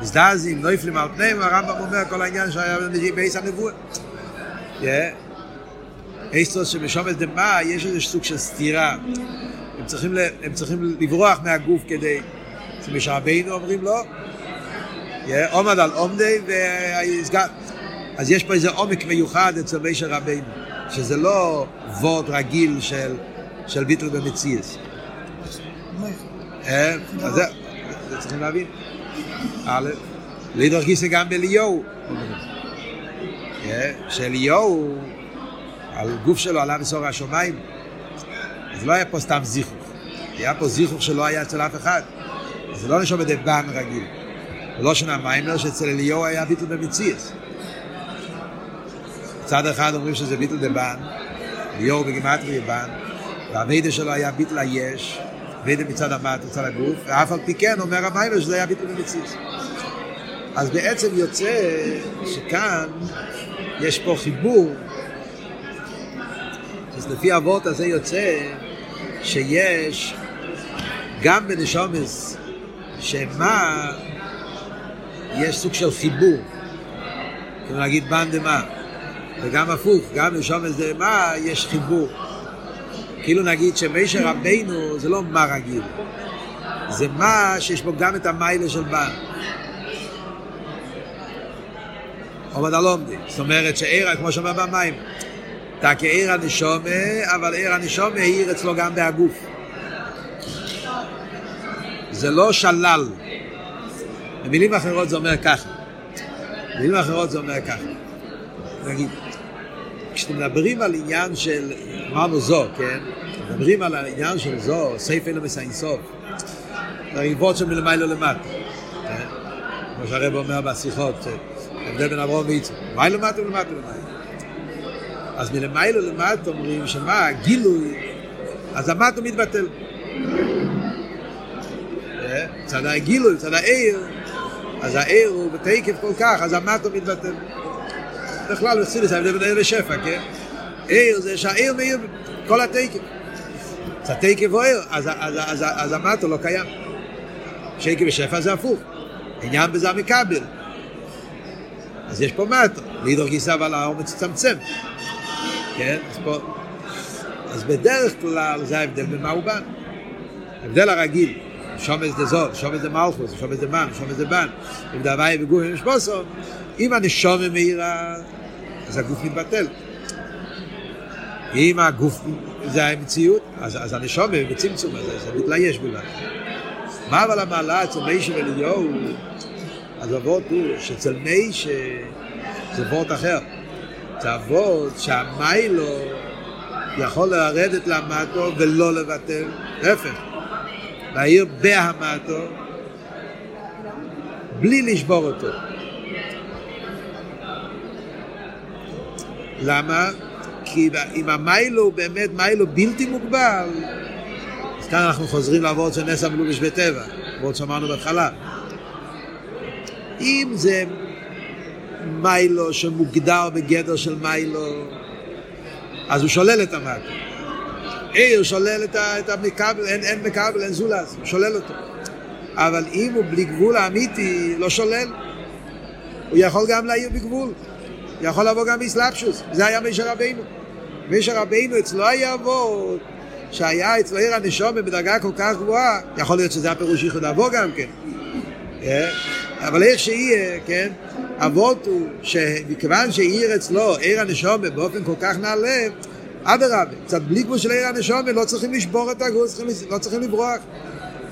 מזדעזים, נויפלים על פניהם, הרמב"ם אומר כל העניין שהיה בעיס הנבואה. אייסטרוס שבשומץ דמה יש איזה סוג של סתירה. הם צריכים, הם צריכים לברוח מהגוף כדי... שמשעבנו אומרים לו, עומד על עומדי. אז יש פה איזה עומק מיוחד אצל מישר רבינו. שזה לא וורד רגיל של, של ביטל במציאס. אז זה, צריכים להבין. א', לידור גיסא גם באליהו. שאליהו, על גוף שלו עלה בסור השמיים, אז לא היה פה סתם זיכוך. היה פה זיכוך שלא היה אצל אף אחד. זה לא נשום בדבן רגיל. ולא שנה מיימר שאצל אליהו היה ביטל במציאס. מצד אחד אומרים שזה ביטל דבן, ליאור בגימטרי בן, והמידע שלו היה ביטל היש, מידע מצד המת, מצד הגוף, ואף על פי כן אומר המיימר שזה היה ביטל במציס. אז בעצם יוצא שכאן יש פה חיבור, אז לפי אבות הזה יוצא שיש גם בנשומס שמה יש סוג של חיבור, כמו להגיד בן דמה. וגם הפוך, גם לשום איזה מה, יש חיבור. כאילו נגיד שמשה רבינו זה לא מה רגיל, זה מה שיש בו גם את המיילה של בן. עומד הלומדי, זאת אומרת שעיר, כמו שאומר במים, אתה כעיר הנשומה, אבל עיר הנשומה העיר אצלו גם בהגוף. זה לא שלל. במילים אחרות זה אומר ככה. במילים אחרות זה אומר ככה. נגיד, כשאתם על עניין של, אמרנו זו, כן? מדברים על העניין של זו, סייף אלו מסיינסוף. זה הריבות של מלמיילו למטה. כן? כמו שהרב אומר בשיחות, ההבדל בין אברהם ויצחק. מיילו למטה ולמטה למטה. אז מלמיילו למטה אומרים שמה, הגילוי, אז המטה מתבטל. צד הגילוי, צד העיר, אז העיר הוא בתקף כל כך, אז המטה מתבטל. בכלל בחסידס ההבדל בין עיר לשפע, כן? עיר זה שהעיר מאיר כל התקף. אז התקף הוא עיר, אז, אז, אז, אז המטו לא קיים. שקף ושפע זה הפוך. עניין בזה המקבל. אז יש פה מטו. לידור גיסא אבל האומץ צמצם. כן? אז פה... אז בדרך כלל זה ההבדל במה הוא בן. ההבדל הרגיל. שומץ דה זול, שומץ דה מלכוס, שומץ דה מן, שומץ דה בן, אם דהווי בגוף עם שפוסו, אם הנשומה מאירה, אז הגוף מתבטל. אם הגוף זה המציאות, אז, אז הנשומה בצמצום הזה, זה מתלייש בלבד. מה אבל המעלה אצל מישה ואליהו, אז אבות הוא שאצל מישה זה וורט אחר. זה הוורט שהמיילו יכול לרדת למטו ולא לבטל, להפך, להעיר בהמטו בלי לשבור אותו. למה? כי אם המיילו הוא באמת מיילו בלתי מוגבל, אז כאן אנחנו חוזרים לעבוד של נס המלובש בטבע, עבוד שאמרנו בהתחלה. אם זה מיילו שמוגדר בגדר של מיילו, אז הוא שולל את המטה. עיר שולל את, המקבל, אין, אין מקבל, אין זולס, הוא שולל אותו. אבל אם הוא בלי גבול האמיתי, לא שולל. הוא יכול גם להעיר בגבול. יכול לבוא גם באסלאפשוס. זה היה מישר רבינו. מישר רבינו אצלו היה אבות, שהיה אצלו עיר הנשום בדרגה כל כך גבוהה, יכול להיות שזה הפירוש ייחוד אבו גם כן. אה? אבל איך שיהיה, כן? אבות הוא שמכיוון שעיר אצלו עיר הנשום באופן כל כך נעלה, אדרבה, קצת בלי גבול של עיר הנשום, לא צריכים לשבור את הגוף, לא צריכים לברוח.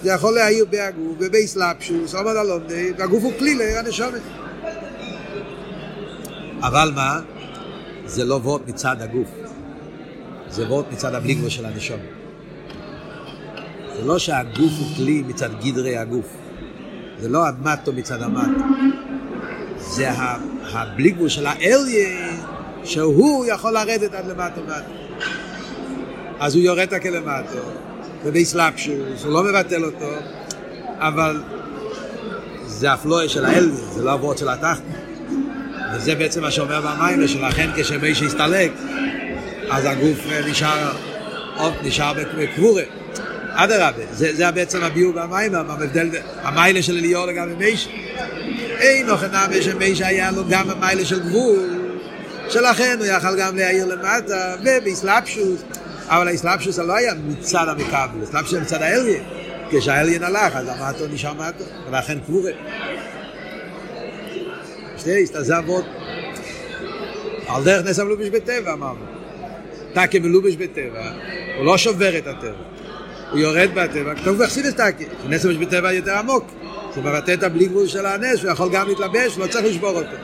זה יכול להעיר בהגוף ובאסלאפשוס, עומד על עומדי, והגוף הוא כלי לעיר הנשומת. אבל מה? זה לא וורט מצד הגוף, זה וורט מצד הבלי גבול של הנשומת. זה לא שהגוף הוא כלי מצד גדרי הגוף, זה לא המטו מצד המטו, זה הבלי גבול של האליין, שהוא יכול לרדת עד למטו מטו. אז הוא יורד את הכלמטו, ובאסלאפשוס, הוא לא מבטל אותו, אבל זה הפלואה של האלווין, זה לא הוורד של התחת. וזה בעצם מה שאומר במים, שלכן כשמי שהסתלק, אז הגוף נשאר, עוד נשאר בקבורה. אדרבה, זה, זה בעצם הביאור במים, המבדל, המיילה של אליאור לגבי מיש. אין נוכן נאמה שמיש היה לו גם המיילה של גבול, שלכן הוא יכל גם להעיר למטה, ובאסלאפשוס. אבל האסלאפשוס לא היה מצד המקבל, האסלאפשוס היה מצד האליין. כשהאליין הלך, אז המטו נשאר מטו, ולכן קבורה. שתי הסתזבות על דרך נס המלובש בטבע, אמרנו. טקה מלובש בטבע, הוא לא שובר את הטבע. הוא יורד בטבע, כתוב באכסידס טקה, נס המלובש בטבע יותר עמוק. זה מבטא את הבלי גבול של הנס, הוא יכול גם להתלבש, לא צריך לשבור אותו.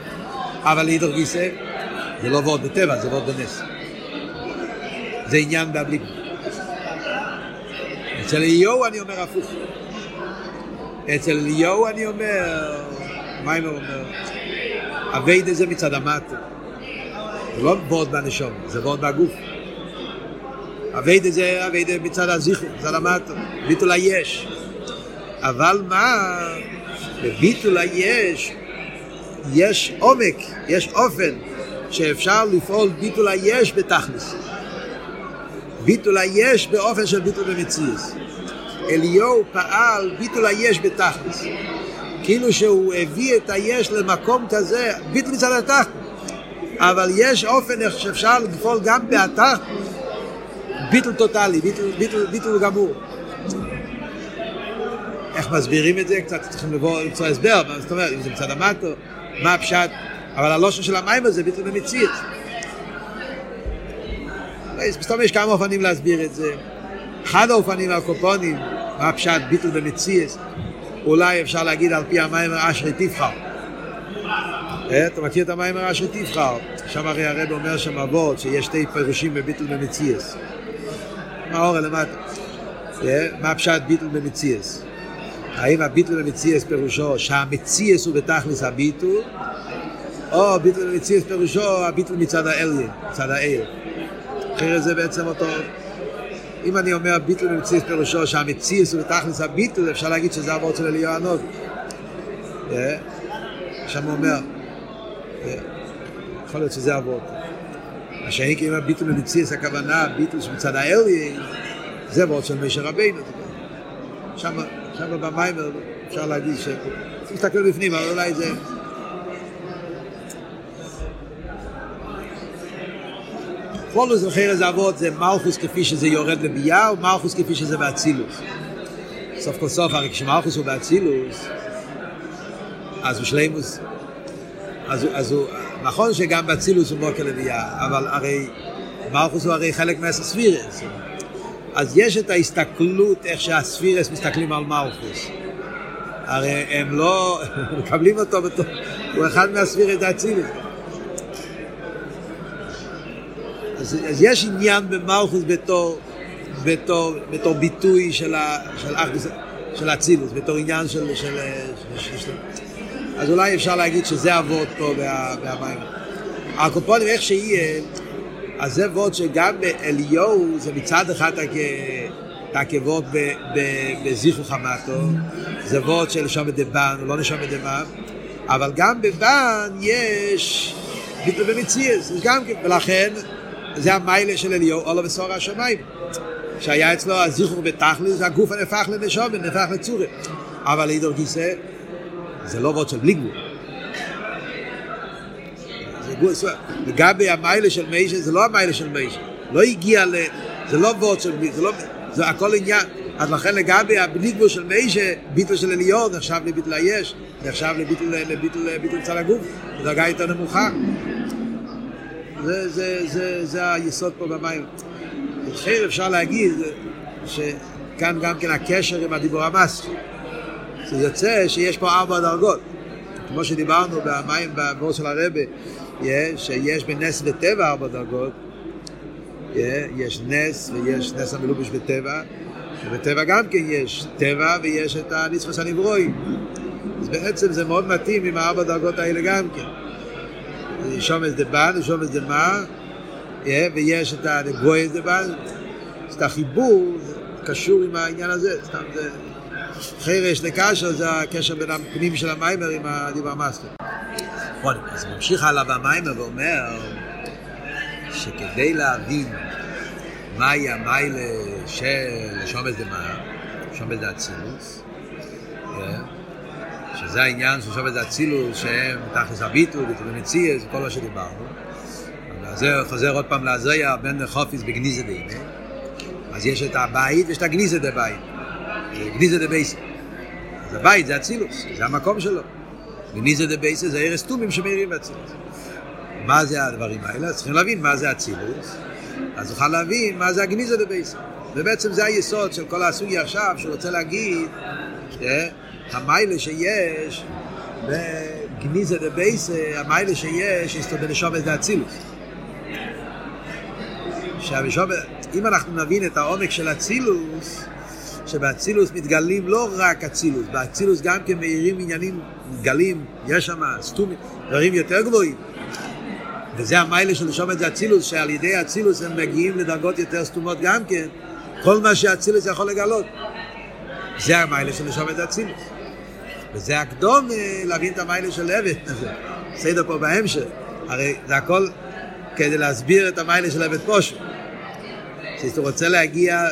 אבל להידור גיסא, זה לא ועוד בטבע, זה ועוד בנס. זה עניין גבול. אצל אליהו אני אומר הפוך. אצל אליהו אני אומר, מה אם הוא אומר? אביידה זה מצד המטה. זה לא ועוד בנשום, זה ועוד בגוף. אביידה זה אביידה מצד הזיכו, מצד המטה. ביטול היש. אבל מה? בביטול היש יש עומק, יש אופן שאפשר לפעול ביטול היש בתכלס. ביטול היש באופן של ביטול במציאס. אליהו פעל ביטול היש בתכלס. כאילו שהוא הביא את היש למקום כזה, ביטול מצד התחת. אבל יש אופן איך שאפשר לפעול גם בהתחת, ביטול טוטאלי, ביטול, ביטול, ביטול גמור. איך מסבירים את זה? קצת צריכים לבוא למצוא הסבר, מה זאת אומרת, אם זה מצד המטו, מה הפשט, אבל הלושן של המים הזה ביטול במציאות. פתאום יש כמה אופנים להסביר את זה. אחד האופנים הקופונים, מה הפשט ביטול במציאות, אולי אפשר להגיד על פי המים אשרי תבחר. אתה מכיר את המים אשרי תבחר? שם הרי הרב אומר שם אבות שיש שתי פירושים בביטול במציאס. מה אור למטה? מה הפשט ביטול במציאס? האם הביטול במציאס פירושו שהמציאס הוא בתכלס הביטול, או ביטול במציאס פירושו הביטול מצד האליין, מצד האל. אחרת זה בעצם אותו... אם אני אומר ביטול במציאס פירושו שהמציאס הוא בתכלס הביטול, אפשר להגיד שזה אבות של אליהו הנובי. שם הוא אומר, יכול להיות שזה אבות. השני כאילו ביטול במציאס הכוונה, ביטול שמצד האליין, זה אבות של משה רבינו. שם, במיימר אפשר להגיד ש... תסתכל בפנים, אבל אולי זה... פולוס וחיר איזה אבות זה מלכוס כפי שזה יורד לביאה או מלכוס כפי שזה באצילוס. סוף כל סוף, הרי כשמלכוס הוא באצילוס, אז הוא שלימוס. אז, אז הוא, נכון שגם באצילוס הוא מוקר לביאה, אבל הרי מלכוס הוא הרי חלק מהספירס. אז יש את ההסתכלות איך שהספירס מסתכלים על מלכוס. הרי הם לא מקבלים אותו בתור, הוא אחד מהספירס האצילוס. אז, אז יש עניין במלכוס בתור, בתור, בתור ביטוי של, ה, של, אחדוס, של אצילוס, בתור עניין של... של, של, של אז אולי אפשר להגיד שזה אבות פה והמים. הקופונים, איך שיהיה, אז זה וורד שגם באליהו זה מצד אחד תעכבות בזיכרו חמתו, זה וורד של נשום דבן, לא נשום דבן, אבל גם בבן יש ביטל במציאס, גם כן, ולכן זה המיילה של אליהו, אולו בסור השמיים. שהיה אצלו הזיכור בתכלס, הגוף הנפח לנשום, נפח לצורי. אבל אידור גיסא, זה לא וורד של בלי גבול. לגבי המיילה של מיישה, זה לא המיילה של מיישה. לא הגיע ל... זה לא וורד של... זה לא... זה הכל עניין. אז לכן לגבי הבלי גבול של מיישה, ביטל של אליהו נחשב לביטל היש, נחשב לביטל, צד הגוף, בדרגה יותר נמוכה. זה, זה, זה, זה היסוד פה במים. לכן אפשר להגיד שכאן גם כן הקשר עם הדיבור המס. זה יוצא שיש פה ארבע דרגות. כמו שדיברנו במים בבור של הרבה, שיש בנס וטבע ארבע דרגות, יש נס ויש נס המלובש בטבע, ובטבע גם כן יש טבע ויש את הניסחוס הנברואים. אז בעצם זה מאוד מתאים עם הארבע דרגות האלה גם כן. שומס דבן, שומס דמה, ויש את הגבוהס דבן, את החיבור קשור עם העניין הזה, סתם זה... חרש לקשר זה הקשר בין הפנים של המיימר עם הדיבר מאסטר. נכון, אז ממשיך הלאה במיימר ואומר שכדי להבין מהי המיילה של שומס דמה, שומס דאצילוס, שזה העניין של שומס דאצילוס, שהם תכלס הביטו, ביטו במציאס, כל מה שדיברנו. זה חוזר עוד פעם להזויה, בן חופיס בגניזה דהימה. אז יש את הבית ויש את הגניזה דבית. גניזה דבייסה. אז הבית זה אצילוס, זה המקום שלו. גניזה דבייסה זה ערס תומים שמאירים באצילוס. מה זה הדברים האלה? צריכים להבין מה זה אצילוס. אז נוכל להבין מה זה הגניזה דבייסה. ובעצם זה היסוד של כל הסוגיה עכשיו, שהוא רוצה להגיד, המיילה שיש בגניזה דבייסה, המיילה שיש, יש לו בנשום את האצילוס. אם אנחנו נבין את העומק של אצילוס, שבאצילוס מתגלים לא רק אצילוס, באצילוס גם כן מאירים עניינים, מתגלים, יש שם סתומים, דברים יותר גבוהים. וזה המיילה של לשום את זה אצילוס, שעל ידי אצילוס הם מגיעים לדרגות יותר סתומות גם כן, כל מה שאצילוס יכול לגלות. זה המיילה של זה אצילוס. וזה הקדום להבין את המיילה של עבד. סדר פה בהמשך. הרי זה הכל כדי להסביר את המיילה של עבד פושט. שאתה רוצה להגיע,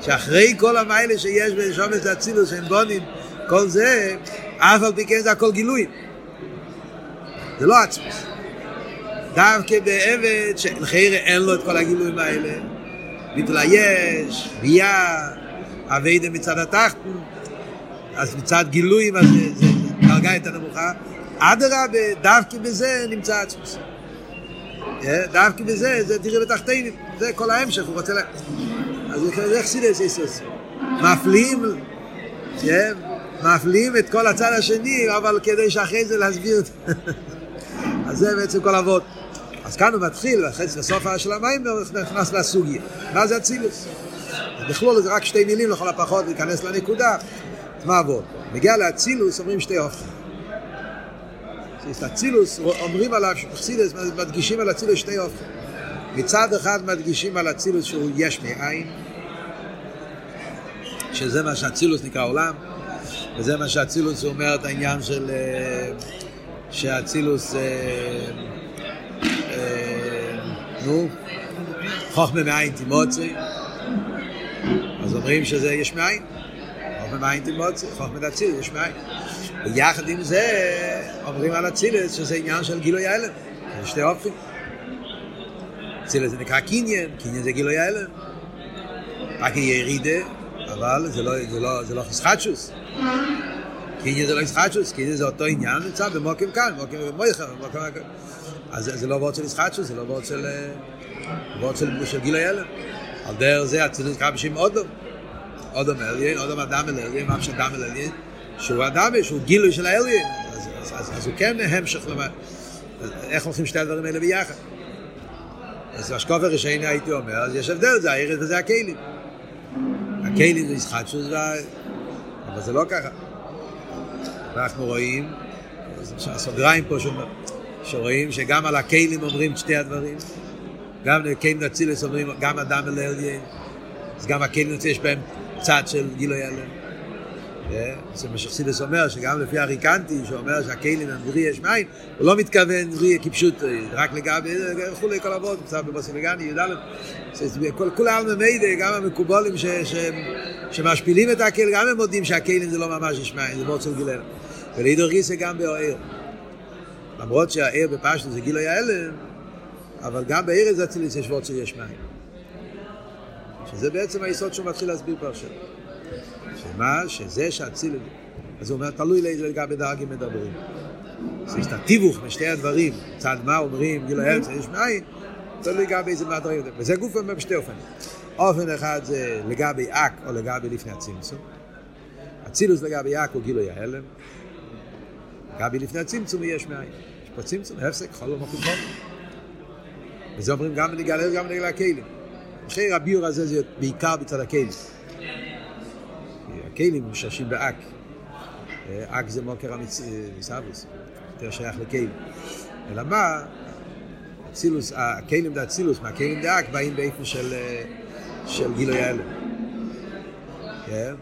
שאחרי כל המיילה שיש בשומץ אצילוס שהם בונים, כל זה, אף על פי כן זה הכל גילויים. זה לא עצמוס. דווקא בעבד שלחיירה אין לו את כל הגילויים האלה, היש, ביה, אביידה מצד התחתן, אז מצד גילויים אז זה, זה דרגה יותר נמוכה, אדרבה, דווקא בזה נמצא עצמוס. דווקא בזה, זה תראה בתחתינים, זה כל ההמשך, הוא רוצה לה... אז זה חסידס איסוס. מפלים, מפלים את כל הצד השני, אבל כדי שאחרי זה להסביר. אז זה בעצם כל אבות. אז כאן הוא מתחיל, אחרי סוף של המים, נכנס לסוגיה. מה זה אצילוס? בכלול זה רק שתי מילים לכל הפחות, להיכנס לנקודה. מה אבות? מגיע לאצילוס, אומרים שתי אופנים. אצילוס, אומרים עליו, חסידס, מדגישים על אצילוס שתי אופן. מצד אחד מדגישים על אצילוס שהוא יש מאין, שזה מה שאצילוס נקרא עולם, וזה מה שאצילוס אומר את העניין של שאצילוס, נו, חוכמה מאין תימוצי, אז אומרים שזה יש מאין, חוכמה מאין תימוצי, חוכמה דאצילוס יש מאין. ויחד עם זה אומרים על אצילס שזה עניין של גילוי ההלם, זה שתי אופים. אצילס זה נקרא קניין, קניין זה גילוי ההלם. רק ירידה, אבל זה לא, זה לא, זה לא חסחטשוס. קניין זה לא חסחטשוס, קניין זה אותו עניין נמצא במוקם כאן, במוקם במויכה, במוקם כאן. אז זה לא וורד של חסחטשוס, זה לא וורד של, וורד של, של גילוי ההלם. על דרך זה אצילס נקרא בשם אודום. אודום אליין, אודום אדם אליין, ממש אדם אליין. שהוא אדם, שהוא גילוי של האליין, אז, אז, אז, אז הוא כן המשך למה, איך הולכים שתי הדברים האלה ביחד? אז השקוף הראשון הייתי אומר, אז יש הבדל, זה הארץ וזה הכלים. הכלים זה ישחטשוס, אבל זה לא ככה. אנחנו רואים, הסוגריים פה שאומר, שרואים שגם על הכלים אומרים שתי הדברים, גם לכלים נצילס אומרים, גם אדם אלרגיה, אז גם הכלים יש בהם צד של גילוי הלם. זה מה שחסידס אומר, שגם לפי הריקנטי, שאומר שהכלים הם בריא יש מים, הוא לא מתכוון בריא כפשוט, רק לגבי, וכולי כל אבות, קצת בבוסי וגני, י"א, כולם ממילא, גם המקובולים שמשפילים את הכלים, גם הם מודים שהכלים זה לא ממש יש מים, זה מאוד של גילנו. ולידור גיסא גם באוהר. למרות שהער בפשטו זה גילוי ההלם, אבל גם בעיר זה אציליס יש וורד שיש מים. שזה בעצם היסוד שהוא מתחיל להסביר פה עכשיו. שמה? שזה שאציליס... אז הוא אומר, תלוי לאיזה לגבי דרגים מדברים. אז יש את התיווך בשתי הדברים, צד מה אומרים, גילוי ההלם יש מים, תלוי גם באיזה מהדברים. וזה גוף אומר בשתי אופנים. אופן אחד זה לגבי אק או לגבי לפני הצמצום. אצילוס לגבי אק הוא גילוי ההלם. גבי לפני הצמצום יש מאין. יש פה צמצום, הפסק, חול ומחול חול. וזה אומרים גם בנגע הלב, גם בנגע הכלים. אחרי הביור הזה זה בעיקר בצד הכלים. הכלים משרשים באק. אק זה מוקר המסאבוס, יותר שייך לכלים. אלא מה, אצילוס, הכלים דה אצילוס מהכלים דה אק באים באיפה של, של גילוי ההלם. כן?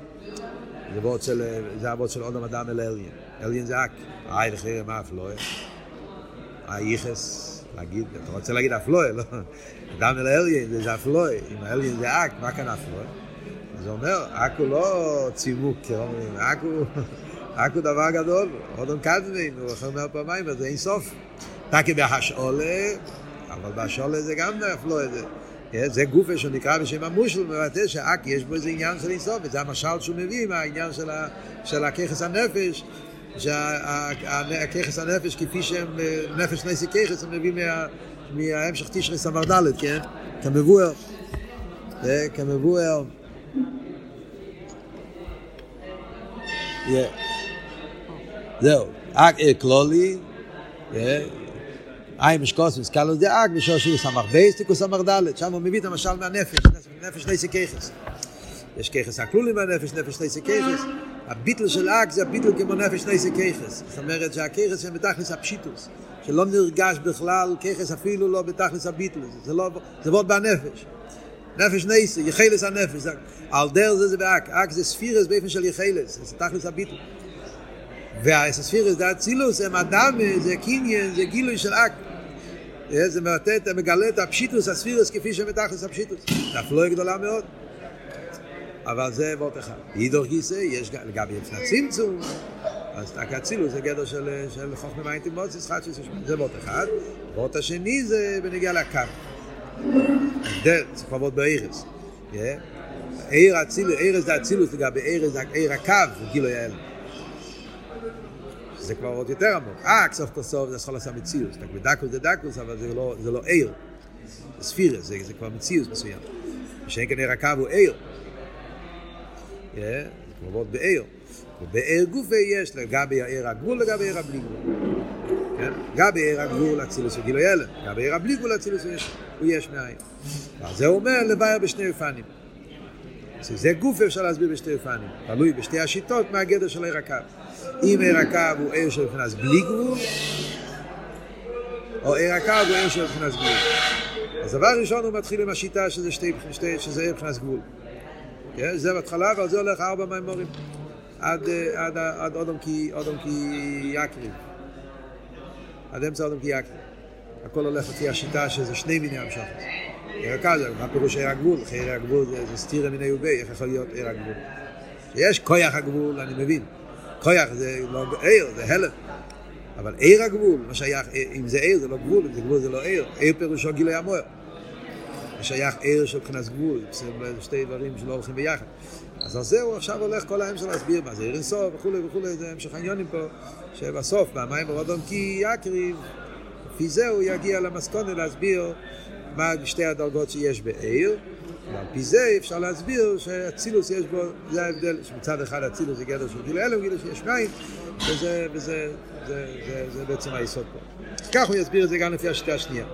זה אבות של, זה אבות של אודם אדם אל אליין. אליין זה אק. איי לכיר מה אפלוי. הייחס, להגיד, אתה רוצה להגיד אפלוי, לא? אדם אל אליין זה אפלוי. אם האליין זה אק, מה כאן אפלוי? זה אומר, אק הוא לא צימוק, אומרים, אק הוא, אק הוא דבר גדול, אודם קדמין, הוא אומר פעמיים, זה אין סוף. תקי בהשאולה, אבל בהשאולה זה גם אפלוי. זה. זה גופה שנקרא בשם המושל, מבטא שאק יש בו איזה עניין של אינסוף, וזה המשל שהוא מביא מהעניין של, ה, של הככס הנפש, שהככס הנפש כפי שהם נפש נסי ככס, הוא מביא מה, מההמשך תשרי סמר ד', כן? כמבואר, כמבואר. זהו, אק כלולי, אי משקוס מסקלוס דאג בשור שיר סמך בייס תיקו סמך דלת שם הוא מביא את המשל מהנפש נפש ניסי כיחס יש כיחס הכלולי מהנפש נפש ניסי כיחס הביטל של אג זה הביטל כמו נפש ניסי כיחס זאת אומרת שהכיחס הם בתכלס הפשיטוס שלא נרגש בכלל כיחס אפילו לא בתכלס הביטל זה לא זה עוד בנפש. נפש ניסי יחילס הנפש על דר זה זה באק אק זה ספירס באופן של יחילס זה תכלס הביטל. והספירס זה אצילוס הם אדם זה קניין זה גילוי של אק זה מבטא, מגלה את הפשיטוס הספירס כפי שמתחס הפשיטוס. זה אפלואה גדולה מאוד. אבל זה וורט אחד. הידור גיסא, יש לגבי לפני הצמצום, אז תק אצילוס זה גדר של, של חוכמה מים תימוצס, זה וורט אחד. וורט השני זה בנגיע לקו. ההבדל, צריך לעבוד באירס. עיר אצילוס, עיר זה אצילוס לגבי עיר הקו, גילו יעל. זה כבר עוד יותר עמוק. אה, סוף כל סוף זה יכול לעשות מציאוס. דקוס זה דקוס, אבל זה לא, זה לא עיר. ספירה, זה, זה כבר מציאוס מסוים. שאין כנראה הקו הוא עיר. כבר עוד בעיר. ובעיר גופה יש לגבי העיר הגבול, לגבי העיר הבלי גבול. כן? גבי עיר הגבול אצילוס וגילו ילד. גבי עיר הבלי גבול אצילוס הוא יש מאין. זה אומר לבאר בשני אופנים. זה גוף אפשר להסביר בשתי אופנים. תלוי בשתי השיטות מה הגדר של עיר הקו. אם עיר הקו הוא עיר של מבחינת בלי גבול, או עיר הקו הוא עיר של מבחינת גבול. אז דבר ראשון הוא מתחיל עם השיטה שזה, שתי, שתי, שזה עיר מבחינת גבול. כן? זה בהתחלה, ועל זה הולך ארבע מימורים. עד, עד, עד אודום כי, אודום כי יקריב. עד אמצע אודום כי יקריב. הכל הולך לפי השיטה שזה שני מיני המשכות. עיר הקו זה, מה פירוש עיר הגבול? עיר הגבול זה, זה סתירה מיני ובי, איך יכול להיות עיר הגבול? שיש כויח הגבול, אני מבין. כויח זה לא עיר, זה הלם. אבל עיר הגבול, מה שייך, אם זה עיר זה לא גבול, אם זה גבול זה לא עיר. עיר פירושו גילוי המוער. שייך עיר של מבחינת גבול, זה שתי דברים שלא הולכים ביחד. אז על זה הוא עכשיו הולך כל ההמשך להסביר מה זה עיר אינסוף וכולי וכולי, זה המשך העניונים פה, שבסוף, במים ורודון כי יקריב, לפי זה הוא יגיע למסקונה להסביר מה שתי הדרגות שיש בעיר, ועל פי זה אפשר להסביר שאצילוס יש בו, זה ההבדל, שמצד אחד אצילוס זה גדר של גיל אלם, גיל שיש מים, וזה, וזה זה, זה, זה, זה בעצם היסוד פה. כך הוא יסביר את זה גם לפי השיטה השנייה.